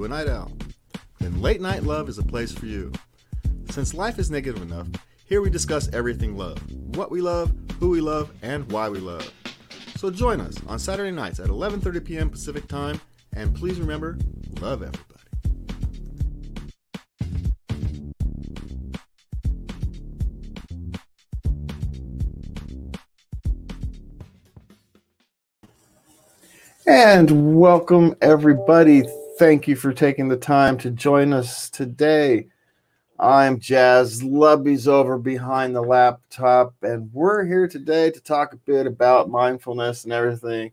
you a night owl? Then Late Night Love is a place for you. Since life is negative enough, here we discuss everything love what we love, who we love, and why we love. So join us on Saturday nights at 11:30 p.m. Pacific Time, and please remember, love everybody. And welcome, everybody. Thank you for taking the time to join us today. I'm Jazz. Lubby's over behind the laptop, and we're here today to talk a bit about mindfulness and everything.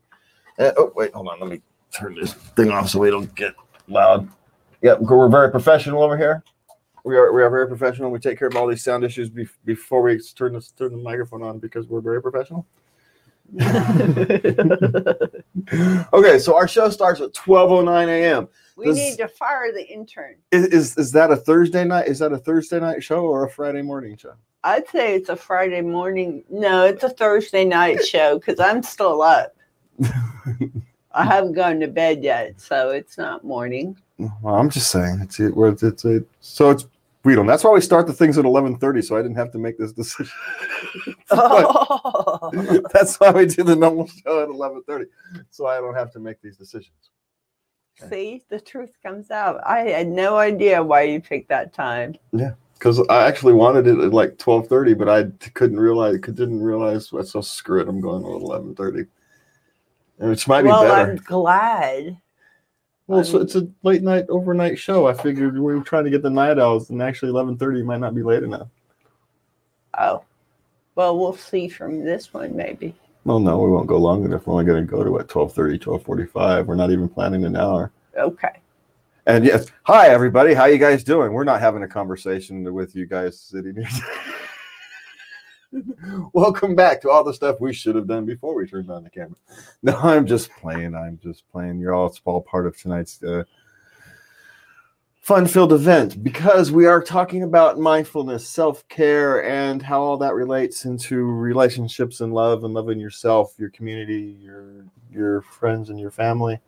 Uh, oh, wait, hold on. Let me turn this thing off so we don't get loud. Yep, we're very professional over here. We are we are very professional. We take care of all these sound issues be- before we turn this turn the microphone on because we're very professional. okay, so our show starts at 12:09 a.m. We Does- need to fire the intern. Is, is is that a Thursday night? Is that a Thursday night show or a Friday morning show? I'd say it's a Friday morning. No, it's a Thursday night show because I'm still up. I haven't gone to bed yet, so it's not morning. Well, I'm just saying it's it. Where it's, it's so it's That's why we start the things at 11:30, so I didn't have to make this decision. Oh, That's why we do the normal show at 11:30, so I don't have to make these decisions. see, the truth comes out. I had no idea why you picked that time. Yeah, because I actually wanted it at like 12:30, but I couldn't realize, didn't realize. So screw it. I'm going at 11:30, which might be well, better. I'm glad. Well, so it's a late night, overnight show. I figured we were trying to get the night owls, and actually, eleven thirty might not be late enough. Oh, well, we'll see from this one maybe. Well, no, we won't go long enough. We're only going to go to what 12:30, 12:45. We're not even planning an hour. Okay. And yes, hi everybody. How you guys doing? We're not having a conversation with you guys sitting here. Welcome back to all the stuff we should have done before we turned on the camera. No, I'm just playing. I'm just playing. You're all it's all part of tonight's uh, fun-filled event because we are talking about mindfulness, self-care, and how all that relates into relationships and love and loving yourself, your community, your your friends, and your family.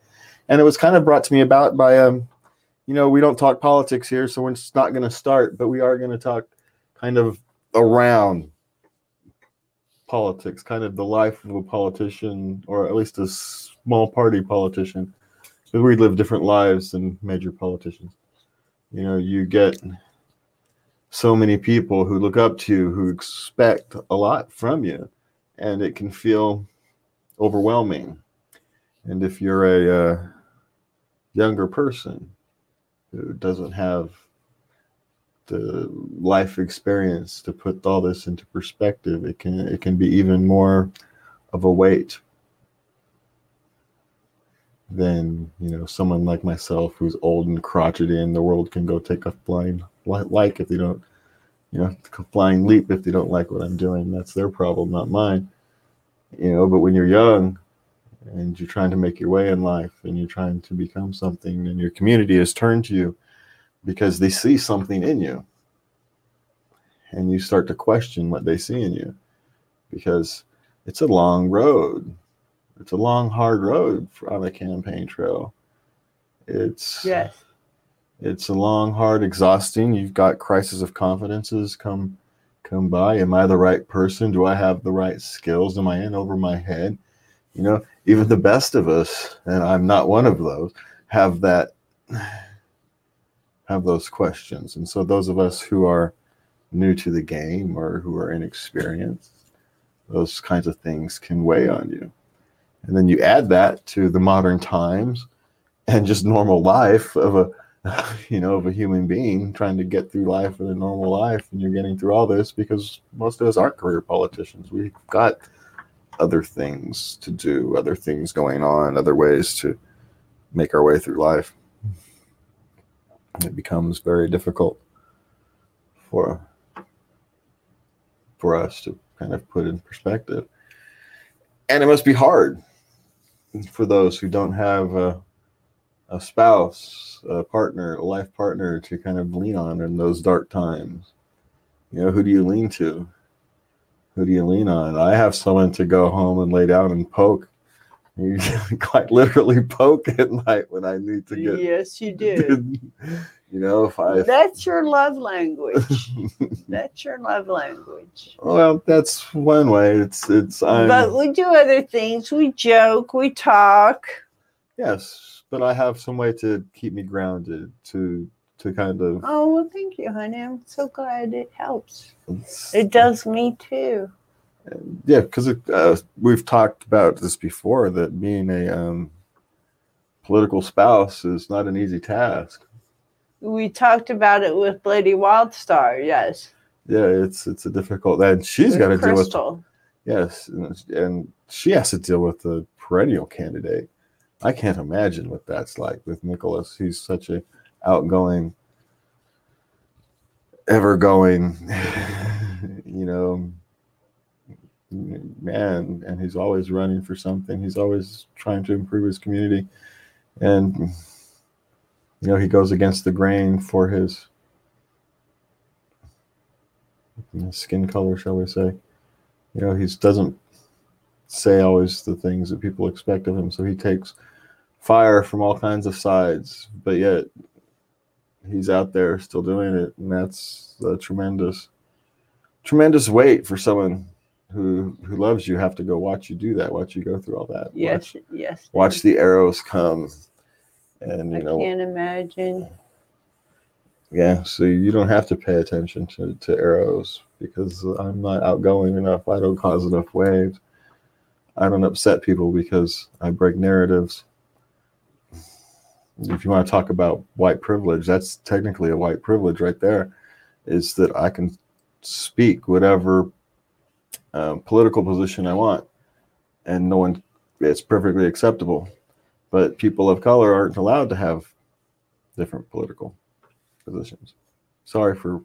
And it was kind of brought to me about by um, you know, we don't talk politics here, so we're just not going to start, but we are going to talk kind of around politics, kind of the life of a politician, or at least a small party politician. We live different lives than major politicians. You know, you get so many people who look up to you, who expect a lot from you, and it can feel overwhelming. And if you're a uh, younger person who doesn't have the life experience to put all this into perspective, it can it can be even more of a weight than you know someone like myself who's old and crotchety, and the world can go take a flying like if they don't, you know, flying leap if they don't like what I'm doing. That's their problem, not mine. You know, but when you're young and you're trying to make your way in life and you're trying to become something and your community has turned to you because they see something in you. And you start to question what they see in you because it's a long road. It's a long hard road on a campaign trail. It's Yes. it's a long hard exhausting. You've got crisis of confidences come come by. Am i the right person? Do i have the right skills? Am i in over my head? You know even the best of us and i'm not one of those have that have those questions. And so those of us who are new to the game or who are inexperienced those kinds of things can weigh on you. And then you add that to the modern times and just normal life of a you know of a human being trying to get through life in a normal life and you're getting through all this because most of us aren't career politicians. We've got other things to do other things going on other ways to make our way through life it becomes very difficult for for us to kind of put in perspective. And it must be hard for those who don't have a, a spouse a partner a life partner to kind of lean on in those dark times. You know who do you lean to? Who do you lean on? I have someone to go home and lay down and poke You quite literally poke at night when I need to get. Yes, you do. you know, if I. That's your love language. That's your love language. well, that's one way. It's it's. I'm, But we do other things. We joke, we talk. yes, but I have some way to keep me grounded to to kind of. Oh, well, thank you, honey. I'm so glad it helps. it's- It does me too. Yeah because uh, we've talked about this before that being a um, political spouse is not an easy task. We talked about it with Lady Wildstar, yes. yeah it's it's a difficult and she's got to deal with yes and, and she has to deal with the perennial candidate. I can't imagine what that's like with nicholas. He's such a outgoing ever going you know man and he's always running for something. He's always trying to improve his community. And you know he goes against the grain for his skin color shall we say. You know he doesn't say always the things that people expect of him. So he takes fire from all kinds of sides but yet he's out there still doing it. And that's a tremendous tremendous weight for someone who who loves you have to go watch you do that watch you go through all that Yes, watch, yes. watch the arrows come and you I know can't imagine. yeah so you don't have to pay attention to, to arrows because i'm not outgoing enough i don't cause enough waves i don't upset people because i break narratives if you want to talk about white privilege that's technically a white privilege right there is that i can speak whatever um, political position i want and no one it's perfectly acceptable but people of color aren't allowed to have different political positions. Sorry for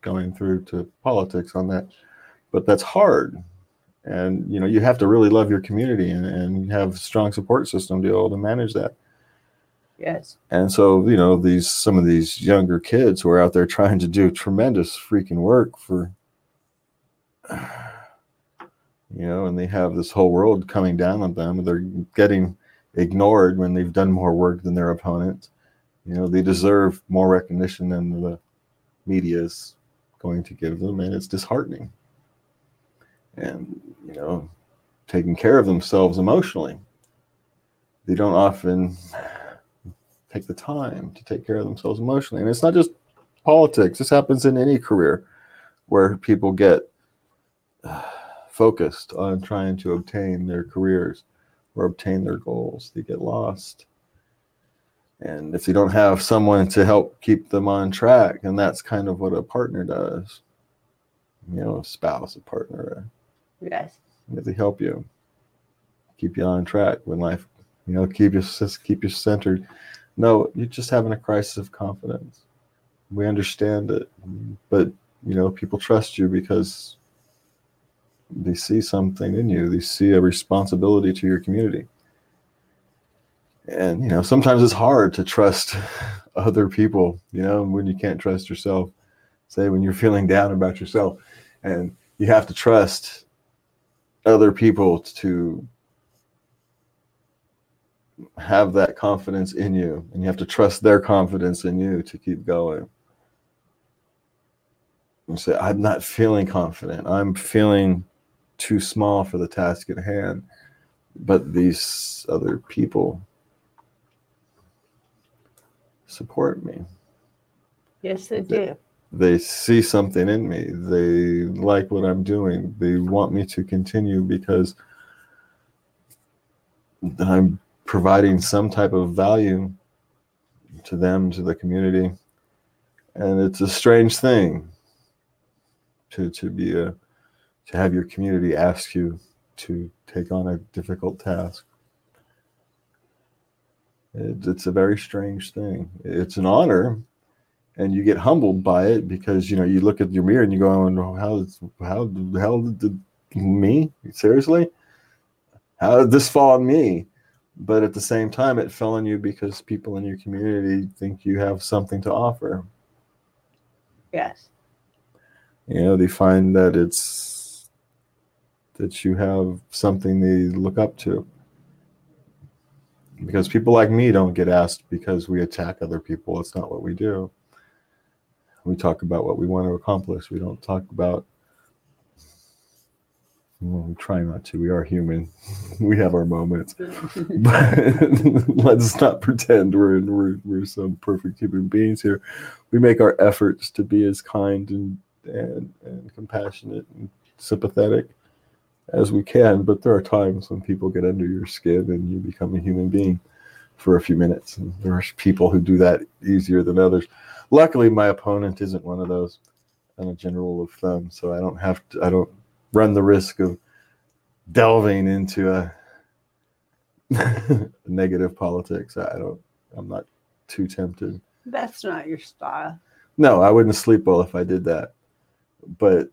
going through to politics on that, but that's hard. And you know, you have to really love your community and, and have a strong support system to be able to manage that. Yes. And so, you know, these some of these younger kids who are out there trying to do tremendous freaking work for you know, and they have this whole world coming down on them. They're getting ignored when they've done more work than their opponents. You know, they deserve more recognition than the media is going to give them, and it's disheartening. And, you know, taking care of themselves emotionally. They don't often take the time to take care of themselves emotionally. And it's not just politics, this happens in any career where people get focused on trying to obtain their careers or obtain their goals. They get lost. And if you don't have someone to help keep them on track, and that's kind of what a partner does, you know, a spouse, a partner, uh, Yes. if they help you keep you on track when life, you know, keep you keep you centered. No, you're just having a crisis of confidence. We understand it, but you know, people trust you because they see something in you. They see a responsibility to your community. And you know, sometimes it's hard to trust other people, you know, when you can't trust yourself. Say when you're feeling down about yourself and you have to trust other people to have that confidence in you and you have to trust their confidence in you to keep going and say i'm not feeling confident i'm feeling too small for the task at hand but these other people support me. Yes, they do. they see something in me. They like what i'm doing. They want me to continue because i'm providing some type of value to them to the community. And it's a strange thing to to be a to have your community ask you to take on a difficult task. It, it's a very strange thing. It's an honor and you get humbled by it because you know you look at your mirror and you go oh, how how the hell did me? Seriously? How did this fall on me? But at the same time it fell on you because people in your community think you have something to offer. Yes. you know they find that it's that you have something they look up to because people like me don't get asked because we attack other people. It's not what we do. We talk about what we want to accomplish. We don't talk about. Well, we try not to. We are human. We have our moments, but let's not pretend we're, in, we're we're some perfect human beings here. We make our efforts to be as kind and and, and compassionate and sympathetic as we can. But there are times when people get under your skin and you become a human being for a few minutes. And there's people who do that easier than others. Luckily, my opponent isn't one of those on a general rule of thumb. So I don't have to, I don't run the risk of delving into a negative politics. I don't, I'm not too tempted. That's not your style. No, I wouldn't sleep well if I did that. But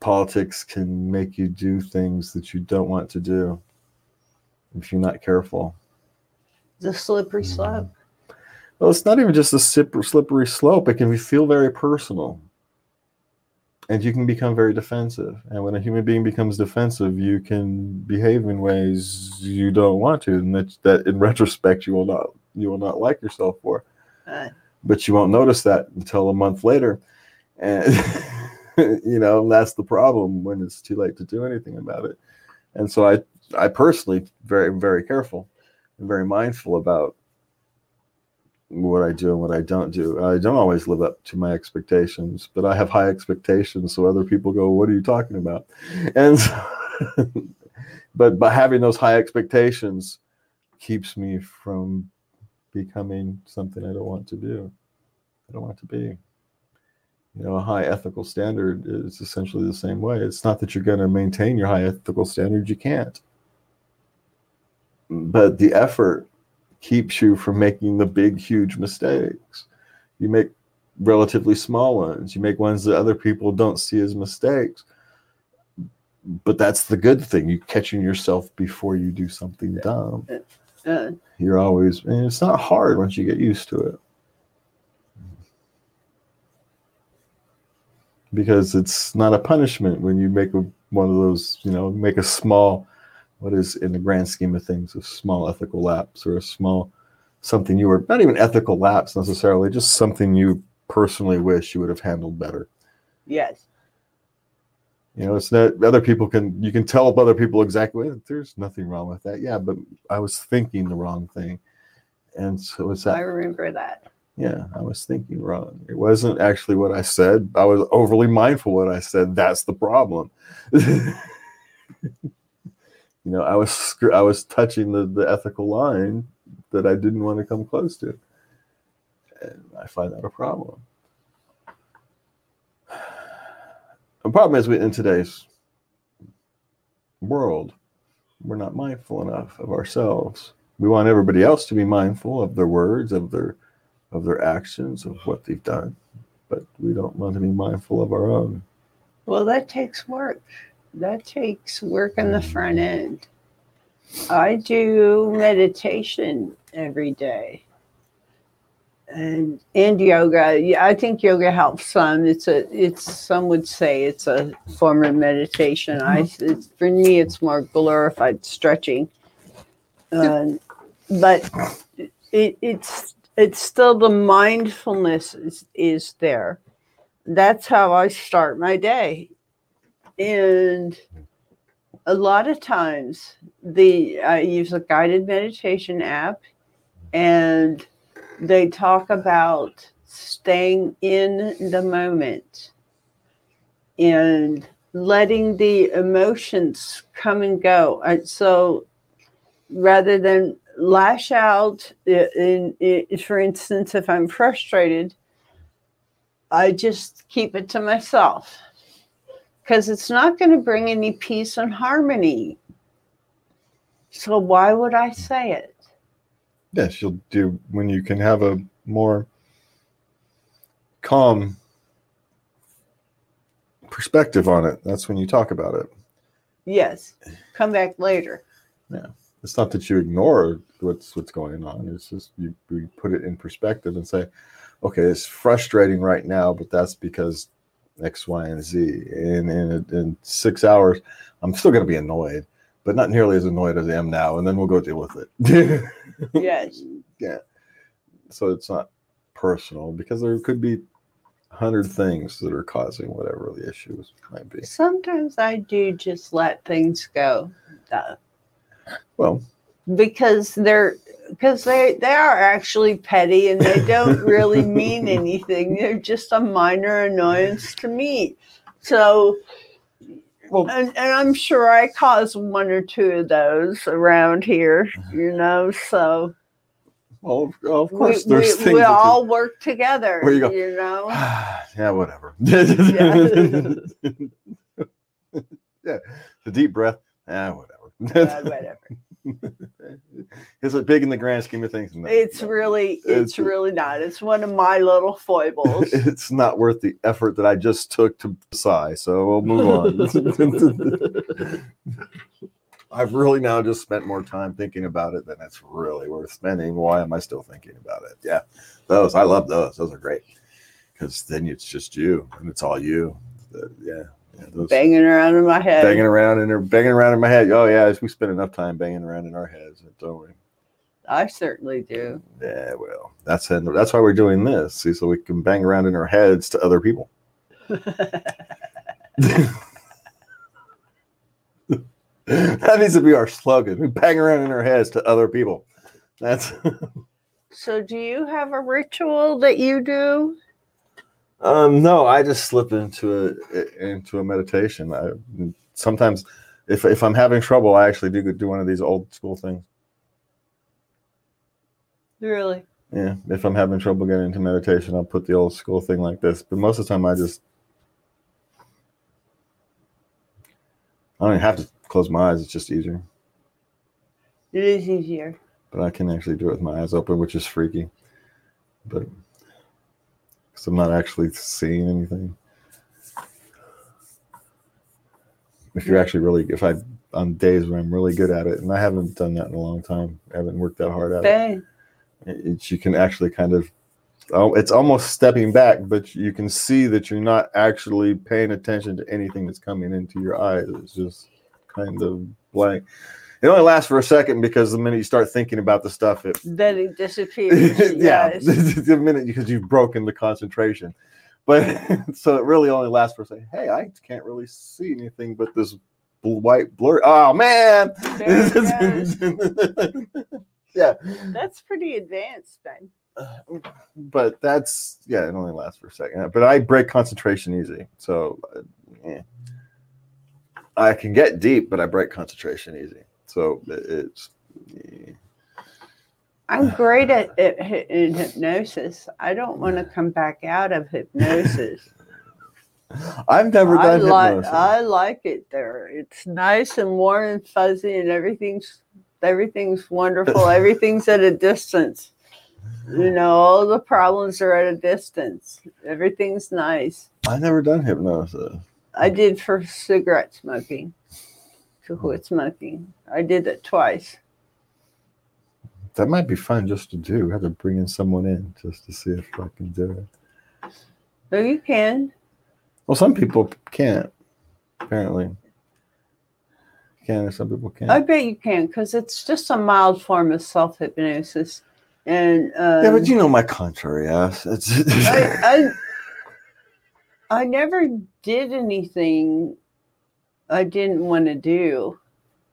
politics can make you do things that you don't want to do if you're not careful. The slippery slope. Well, it's not even just a slippery slope. It can feel very personal. And you can become very defensive. And when a human being becomes defensive, you can behave in ways you don't want to, and that, that in retrospect you will not you will not like yourself for. Uh, but you won't notice that until a month later. And you know, that's the problem when it's too late to do anything about it. And so I, I personally very, very careful and very mindful about what I do and what I don't do. I don't always live up to my expectations, but I have high expectations. So other people go, "What are you talking about?" And so, but by having those high expectations keeps me from becoming something I don't want to do. I don't want to be you know a high ethical standard is essentially the same way. It's not that you're going to maintain your high ethical standard you can't. But the effort keeps you from making the big huge mistakes. You make relatively small ones. You make ones that other people don't see as mistakes. But that's the good thing. You catching yourself before you do something dumb. Uh, you're always and it's not hard once you get used to it because it's not a punishment when you make a, one of those, you know, make a small, what is in the grand scheme of things, a small ethical lapse or a small something you were not even ethical lapse necessarily, just something you personally wish you would have handled better. Yes. You know, it's not other people can you can tell other people exactly there's nothing wrong with that. Yeah, but I was thinking the wrong thing. And so it's that I remember that. Yeah, I was thinking wrong. It wasn't actually what I said. I was overly mindful what I said. That's the problem. you know, I was I was touching the, the ethical line that I didn't want to come close to. And I find that a problem. The problem is we in today's world, we're not mindful enough of ourselves. We want everybody else to be mindful of their words, of their of their actions, of what they've done, but we don't want to be mindful of our own. Well, that takes work. That takes work on the front end. I do meditation every day. And and yoga. Yeah, I think yoga helps some. It's a it's some would say it's a form of meditation. I it's, for me it's more glorified stretching. Uh, but it, it's it's still the mindfulness is, is there. That's how I start my day. And a lot of times the I use a guided meditation app and they talk about staying in the moment and letting the emotions come and go. And so rather than lash out in, in, for instance if i'm frustrated i just keep it to myself. Because it's not going to bring any peace and harmony. So why would i say it? Yes you'll do when you can have a more calm perspective on it that's when you talk about it. Yes come back later. Yeah it's not that you ignore what's what's going on. It's just you, you put it in perspective and say, okay, it's frustrating right now, but that's because X, Y, and Z. And in, in six hours, I'm still going to be annoyed, but not nearly as annoyed as I am now. And then we'll go deal with it. Yes. Yeah. So it's not personal because there could be a hundred things that are causing whatever the issues might be. Sometimes I do just let things go, Well, because they're because they they are actually petty and they don't really mean anything. They're just a minor annoyance to me. So, well, and, and I'm sure I cause one or two of those around here, you know. So well, of course, we, there's things. we that you- all work together. Where you go? You know. yeah, whatever. Yeah. yeah, the deep breath. Yeah, whatever. Uh, whatever. Is it big in the grand scheme of things? No, It's no. really, It's- it's really not. It's one of my little foibles. It's not worth the effort that I just took to sigh. So we'll move on. I've really now just spent more time thinking about it than it's really worth spending. Why am I still thinking about it? Yeah, those I love those. Those are great because then it's just you and it's all you. The- yeah, yeah, those Banging around in my head. banging around and they're banging around in my head. Oh yeah, we spend enough time banging around in our heads, don't we? I certainly do. Yeah, well, that's that's why we're doing this. See, so we can bang around in our heads to other people. that needs to be our slogan. We bang around in our heads to other people. That's so, do you have a ritual that you do? Um no, I just slip into a into a meditation. I sometimes if if I'm having trouble, I actually do do one of these old school things. Really? Yeah, if I'm having trouble getting into meditation, I'll put the old school thing like this. But most of the time, I just I don't even have to close my eyes. It's just easier. It is easier. But I can actually do it with my eyes open, which is freaky. But because I'm not actually seeing anything. If you're actually really, if I on days when I'm really good at it, and I haven't done that in a long time, I haven't worked that hard at it. It, you can actually kind of oh it's almost stepping back but you can see that you're not actually paying attention to anything that's coming into your eyes it's just kind of blank it only lasts for a second because the minute you start thinking about the stuff it Then it disappears. yeah. The minute because you've broken the concentration. But so it really only lasts for a second. Hey i can't really see anything but this white blur. Oh man! Yeah. That's pretty advanced, Ben. but that's yeah it only lasts for a second. But i break concentration easy. So uh, yeah. i can get deep but i break concentration easy so it's yeah. I'm great at, at in hypnosis. I don't want to come back out of hypnosis. i've never done like hypnosis I like it there. It's nice and warm and fuzzy, and everything's everything's wonderful. everything's at a distance. You know, all the problems are at a distance. Everything's nice. i've never done hypnosis I did for cigarette smoking, to quit smoking. I did it twice. that might be fun just to do have to bring in someone in just to see if i can do it So you can. well some people can't apparently can some people can't I bet you can because it's just a mild form of self hypnosis. And um, yeah but you know my contrary ass it's I, I, I never did anything I didn't want to do.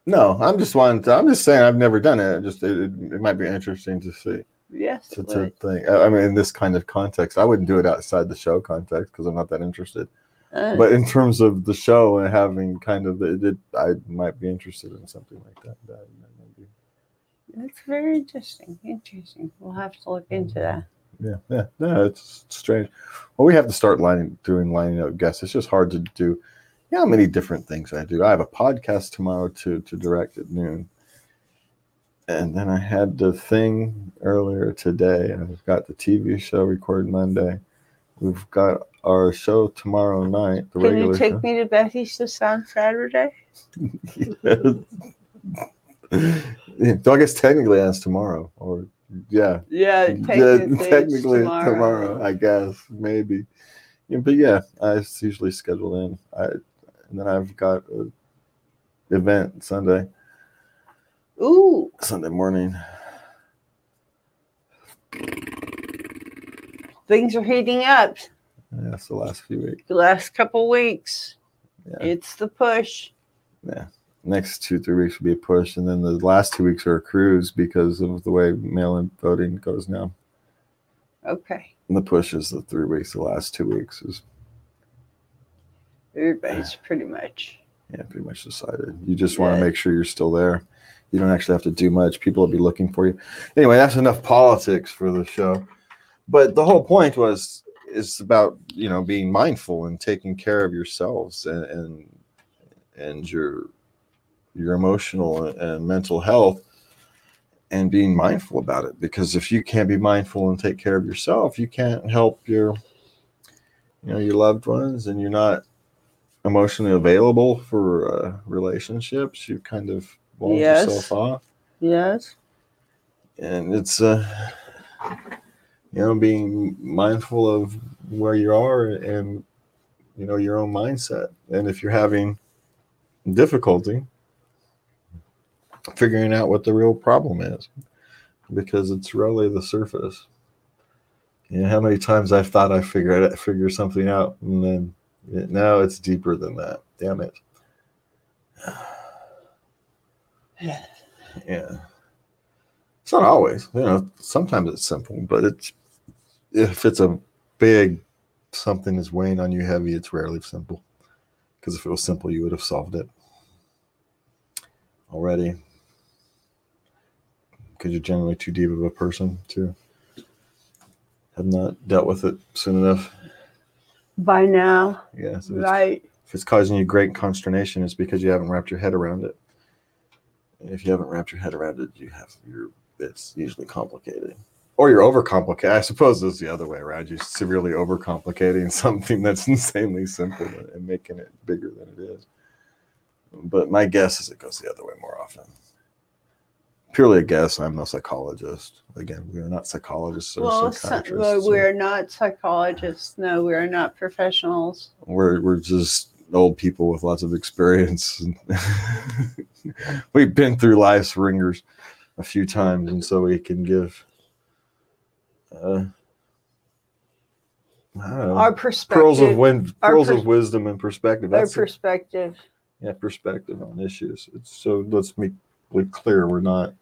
No, I'm just wanting to, I'm just saying I've never done it. Just it, it, it might be interesting to see Yes. to, to think. I I mean, in this kind of context, I wouldn't do it outside the show context because I'm not that interested. Uh, But in terms of the show and having kind of it, it I might be interested in something like that. that, that might be- it's very interesting. Interesting. We'll have to look into that. yeah, yeah, no, it's strange. Well, we have to start lining doing lining up guests. It's just hard to do. Know how many different things I do. I have a podcast tomorrow to to direct at noon, and then I had the thing earlier today. And I've got the TV show recorded Monday. We've got our show tomorrow night. The Can you take show. me to Betty's this on Saturday? yeah, so I guess technically that's tomorrow, or yeah, Yeah, Yeah, technically, it's technically tomorrow. tomorrow. I guess maybe. Yeah, but yeah, I usually schedule in. I and then I've got a event Sunday. Ooh, Sunday morning. things are heating up. Yeah, it's the last few weeks. The last couple weeks, Yeah. it's the push. Yeah. Next two, three weeks will be a push. And then the last two weeks are a cruise because of the way mail in voting goes now. Okay, And the push is the three weeks. The last two weeks is, everybody's pretty much. yeah, pretty much decided. You just want to make sure you're still there. You don't actually have to do much. People will be looking for you. Anyway, that's enough politics for the show. But the whole point was it's about you know being mindful and taking care of yourselves and and, and your your emotional and mental health and being mindful about it because if you can't be mindful and take care of yourself you can't help your you know your loved ones and you're not emotionally available for uh, relationships you kind of wall Yes. yourself off Yes. and it's uh you know being mindful of where you are and you know your own mindset and if you're having difficulty figuring out what the real problem is because it's really the surface you know how many times i've thought i figured it figure something out and then now it's deeper than that. Damn it. Yeah. yeah it's not always you know sometimes it's simple but it's if it's a big something is weighing on you heavy it's rarely simple. Because if it was simple you would have solved it. Already. Because you're generally too deep of a person to have not dealt with it soon enough By now, yeah so it's- right? if it's causing you great consternation, it's because you haven't wrapped your head around it. And if you haven't wrapped your head around it, you have your it's usually complicated. Or you're overcomplicated. I suppose it's the other way around. You're severely overcomplicating something that's insanely simple and making it bigger than it is. But my guess is it goes the other way more often. Purely a guess. I'm no psychologist. Again, we are not psychologists or Well, so, psychiatrists. well, so- we're not psychologists. No, we are not professionals. we're we're just old people with lots of experience. We've been through life's ringers a few times, and so we can give. Uh, I don't know, Our perspective. pearls of wind, pearls pers- of wisdom and perspective. our That's it. perspective. yeah, perspective on issues. It's so let's make it clear we're not.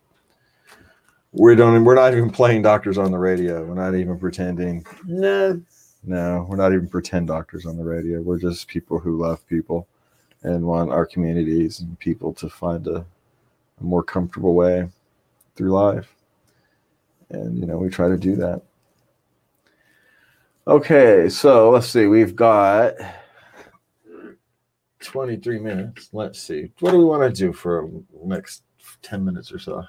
We don't. We're not even playing doctors on the radio. We're not even pretending. No, No, we're not even pretend doctors on the radio. We're just people who love people and want our communities and people to find a, a more comfortable way through life. And, you know, we try to do that. Okay, so let's see. We've got 23 minutes. Let's see. What do we want to do for next 10 minutes or so?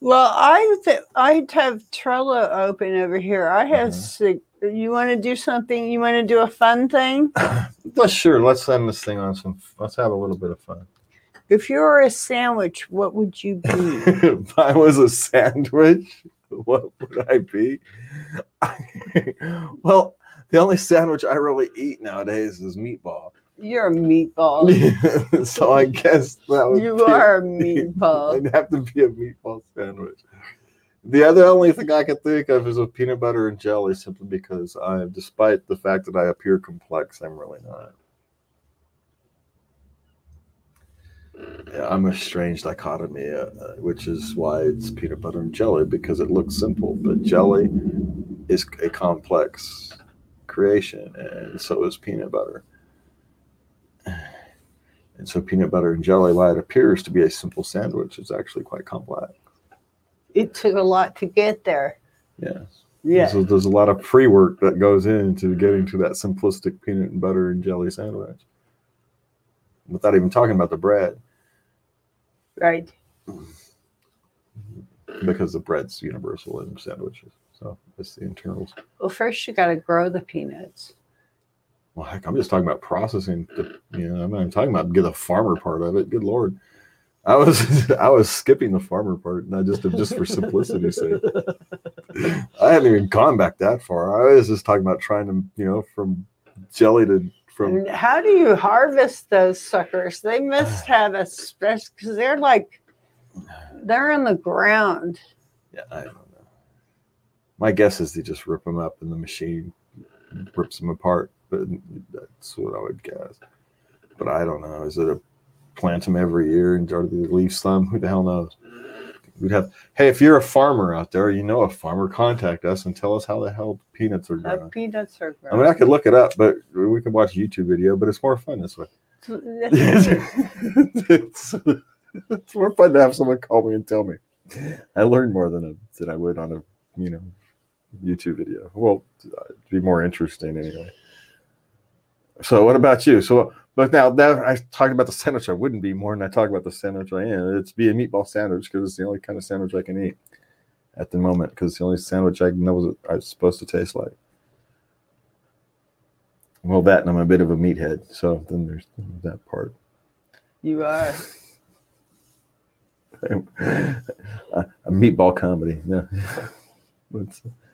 Well, I th- I'd have Trello open over here. I have. Mhm. sig- You want to do something? You want to do a fun thing? Let's sure. Let's end this thing on some. Let's have a little bit of fun. If you were a sandwich, what would you be? if I was a sandwich, what would I be? well, the only sandwich I really eat nowadays is meatball. You're a meatball. Yeah, so I guess that would You are a meatball. It'd have to be a meatball sandwich. The other only thing I can think of is a peanut butter and jelly, simply because I, despite the fact that I appear complex, I'm really not. Yeah, I'm a strange dichotomy, uh, uh, which is why it's peanut butter and jelly because it looks simple, but jelly is a complex creation, and so is peanut butter. And so, peanut butter and jelly, while it appears to be a simple sandwich, is actually quite complex. It took a lot to get there. Yes. Yeah. So there's a lot of pre work that goes into getting to that simplistic peanut and butter and jelly sandwich. Without even talking about the bread, Right. because the bread's universal in sandwiches. So it's the internals. Well, first you got to grow the peanuts. Well, heck, I'm just talking about processing. The, mm. you know, I'm not even talking about get the farmer part of it. Good lord, I was I was skipping the farmer part, not just just for simplicity's sake. I haven't even gone back that far. I was just talking about trying to, you know, from jelly to from And how do you harvest those suckers? They must have a special because they're like They're in the ground. Yeah, I don't know. My guess is they just rip them up and the machine rips them apart. But that's what I would guess. But I don't know. Is it a plant them every year and do they leave some? Who the hell knows? We'd have. Hey, if you're a farmer out there, you know a farmer, contact us and tell us how the hell peanuts are growing. peanuts are growing. I mean, I could look it up, but we could watch a YouTube video. But it's more fun this way. it's, it's more fun to have someone call me and tell me. I learned more than a, than I would on a you know YouTube video. Well, it'd be more interesting anyway. So, what about you? So, but now that I talked about the sandwich, I wouldn't be more than I talk about the sandwich I am. It's be a meatball sandwich because it's the only kind of sandwich I can eat at the moment because it's the only sandwich I know what it's supposed to taste like. Well, that and I'm a bit of a meathead, so then there's that part. you are. a, a meatball comedy. Yeah.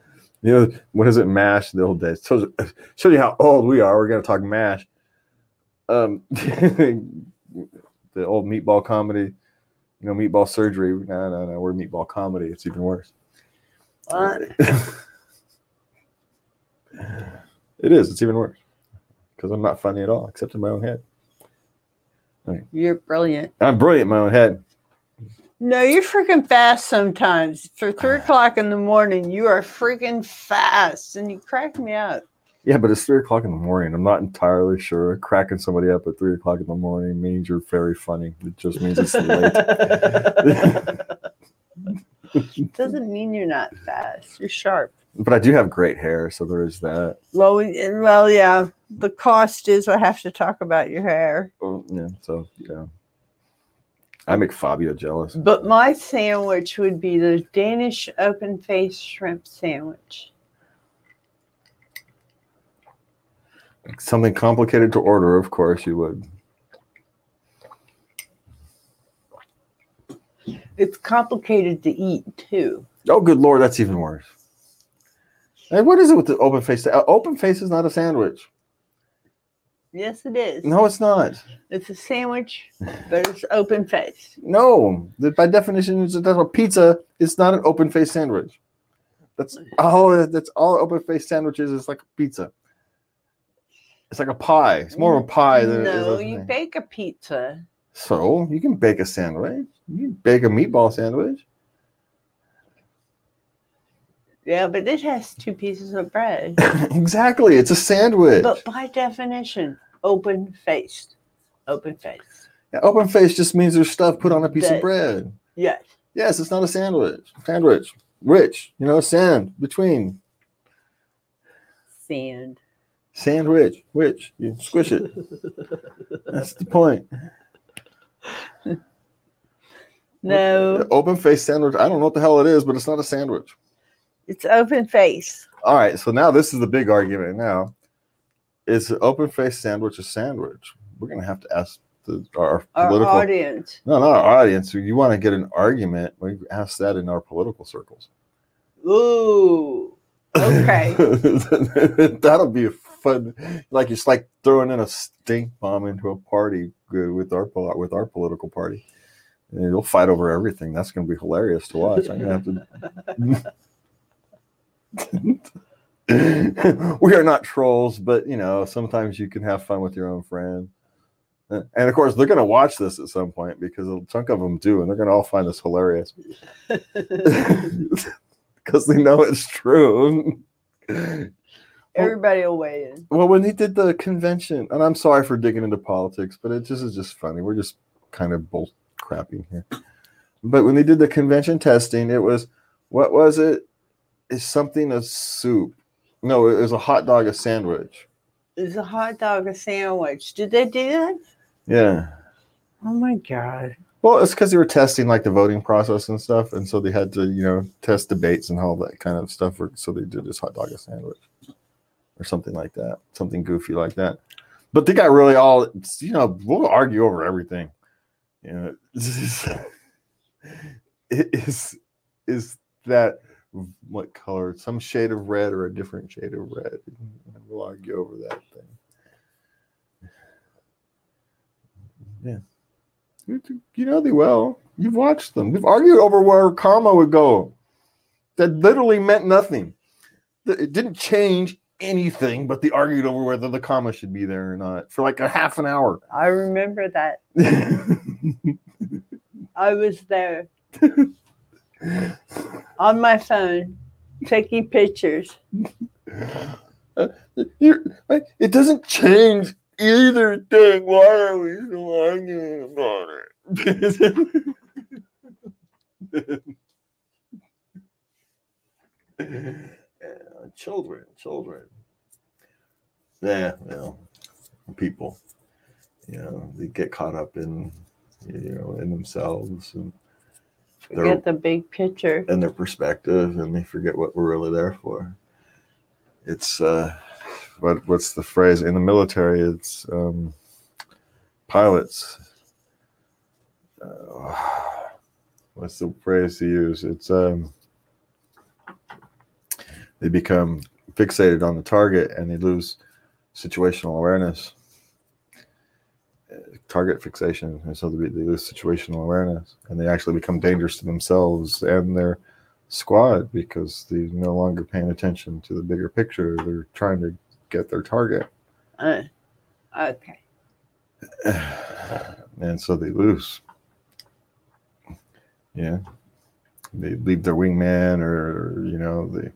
You know, what is it? Mash the old days. So show you how old we are. We're gonna talk mash. Um, the old meatball comedy. You know, meatball surgery. No, no, no. We're meatball comedy. It's even worse. What? it is. It's even worse because I'm not funny at all, except in my own head. You're brilliant. I'm brilliant in my own head. No, you're freaking fast sometimes. For three o'clock in the morning, you are freaking fast, and you crack me up. Yeah, but it's three o'clock in the morning. I'm not entirely sure. Cracking somebody up at three o'clock in the morning means you're very funny. It just means it's late. Doesn't mean you're not fast. You're sharp. but I do have great hair, so there is that. Well, well, yeah. The cost is I have to talk about your hair. Oh, yeah, so yeah. I make Fabio jealous. But my sandwich would be the Danish open faced shrimp sandwich. Something complicated to order, of course you would. It's complicated to eat too. Oh, good lord, that's even worse. Hey, what is it with the open face? Uh, Open face is not a sandwich. Yes, it is. No, it's not. It's a sandwich, but it's open faced. No, by definition, it's that's a pizza. It's not an open faced sandwich. That's all. That's all open faced sandwiches is like a pizza. It's like a pie. It's more of a pie than it is No, you thing. bake a pizza. So you can bake a sandwich. You bake a meatball sandwich. Yeah, but it has two pieces of bread. exactly, it's a sandwich. but by definition, open faced. Open faced. Yeah, open faced just means there's stuff put on a piece That- of bread. Yes. Yes, it's not a sandwich. Sandwich, rich. You know, sand between. Sand. Sandwich, which you squish it. That's the point. No, open face sandwich. I don't know what the hell it is, but it's not a sandwich. it's open face. All right, so now this is the big argument. Now, is an open face sandwich a sandwich? We're gonna have to ask the, our Our political. audience. No, not our audience. You want to get an argument? We ask that in our political circles. Ooh. Okay. That'll be a fun. Like it's like throwing in a stink bomb into a party uh, with our with our political party. And you'll fight over everything. That's going to be hilarious to watch. I'm going to have to. we are not trolls, but you know, sometimes you can have fun with your own friend. And and of course, they're going to watch this at some point because a chunk of them do, and they're going to all find this hilarious because they know it's true. Everybody will weigh in. Well, when they did the convention, and I'm sorry for digging into politics, but it just is just funny. We're just kind of bull crapping here. But when they did the convention testing, it was what was it? Is something a soup? No, it was a hot dog, a sandwich. It was a hot dog a sandwich? Did they do that? Yeah. Oh my god. Well, it's because they were testing like the voting process and stuff, and so they had to, you know, test debates and all that kind of stuff. So they did this hot dog a sandwich, or something like that, something goofy like that. But they got really all, you know, we'll argue over everything. You know, is is that what color? Some shade of red or a different shade of red? We'll argue over that thing. Yeah. You know they well. You've watched them. We've argued over where comma would go. That literally meant nothing. It didn't change anything, but they argued over whether the comma should be there or not for like a half an hour. I remember that. I was there on my phone taking pictures. It doesn't change either thing. Why are we still arguing about it? children, children. Yeah, you people. You know, they get caught up in you know in themselves and forget the big picture and their perspective, and they forget what we're really there for. It's uh, what what's the phrase in the military? It's um, pilots. Uh, what's the phrase to use? It's um, they become fixated on the target and they lose situational awareness target fixation and so they, lose situational awareness and they actually become dangerous to themselves and their squad because they're no longer paying attention to the bigger picture. They're trying to get their target. Uh, okay. And so they lose. Yeah. They leave their wingman or you know they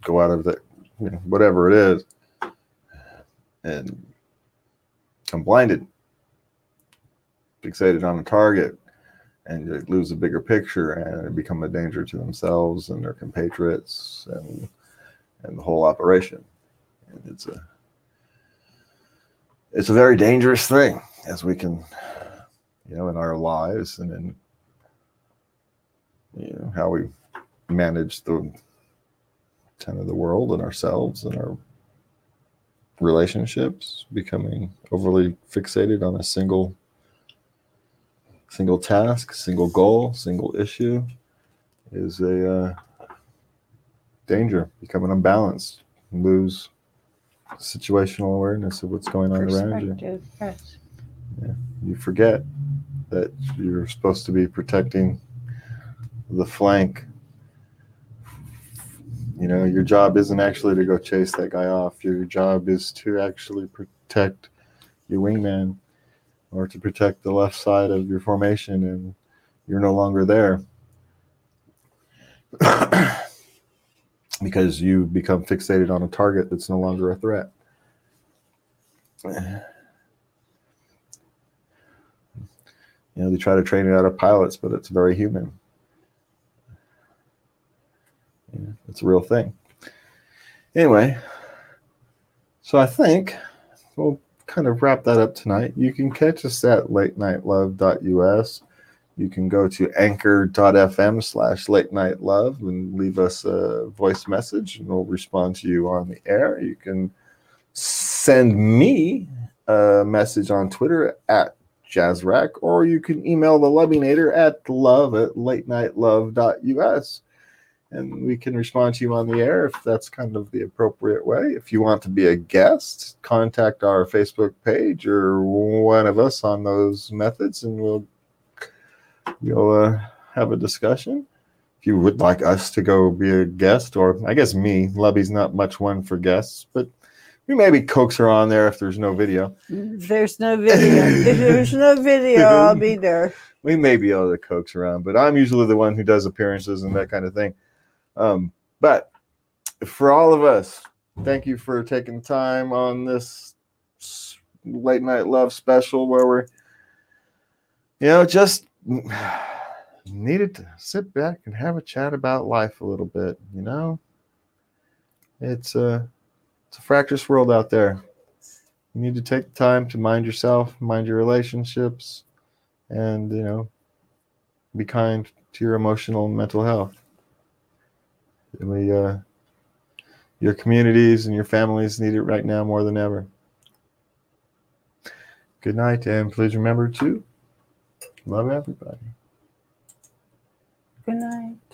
go out of the you know, whatever it is. And come blinded fixated on a target and lose the bigger picture and become a danger to themselves and their compatriots and and the whole operation. And it's a it's a very dangerous thing as we can you know in our lives and in you know how we manage the kind of the world and ourselves and our relationships becoming overly fixated on a single single task, single goal, single issue is a uh, danger. Become unbalanced, lose situational awareness of what's going on around you. Yes. Yeah. You forget that you're supposed to be protecting the flank. You know, your job isn't actually to go chase that guy off. Your job is to actually protect your wingman or to protect the left side of your formation and you're no longer there because you become fixated on a target that's no longer a threat. You know, they try to train it out of pilots, but it's very human. Yeah, it's a real thing. Anyway, so I think we'll kind of wrap that up tonight. You can catch us at latenightLove.us. You can go to anchor.fm slash late night love and leave us a voice message and we'll respond to you on the air. You can send me a message on Twitter at jazzrack or you can email the lovinator at love at latenightLove.us and we can respond to you on the air if that's kind of the appropriate way. If you want to be a guest, contact our Facebook page or one of us on those methods, and we'll we'll uh, have a discussion. If you would like us to go be a guest, or I guess me, Lubby's not much one for guests, but we maybe coax her on there if there's no video. There's no video. if there's no video, I'll be there. We may be able to coax around, but I'm usually the one who does appearances and that kind of thing. Um, but for all of us, thank you for taking time on this late night love special where we're, you know, just needed to sit back and have a chat about life a little bit. You know, it's a it's a fractious world out there. You need to take the time to mind yourself, mind your relationships, and you know, be kind to your emotional and mental health. And we, uh, your communities and your families need it right now more than ever. Good night, and please remember to love everybody. Good night.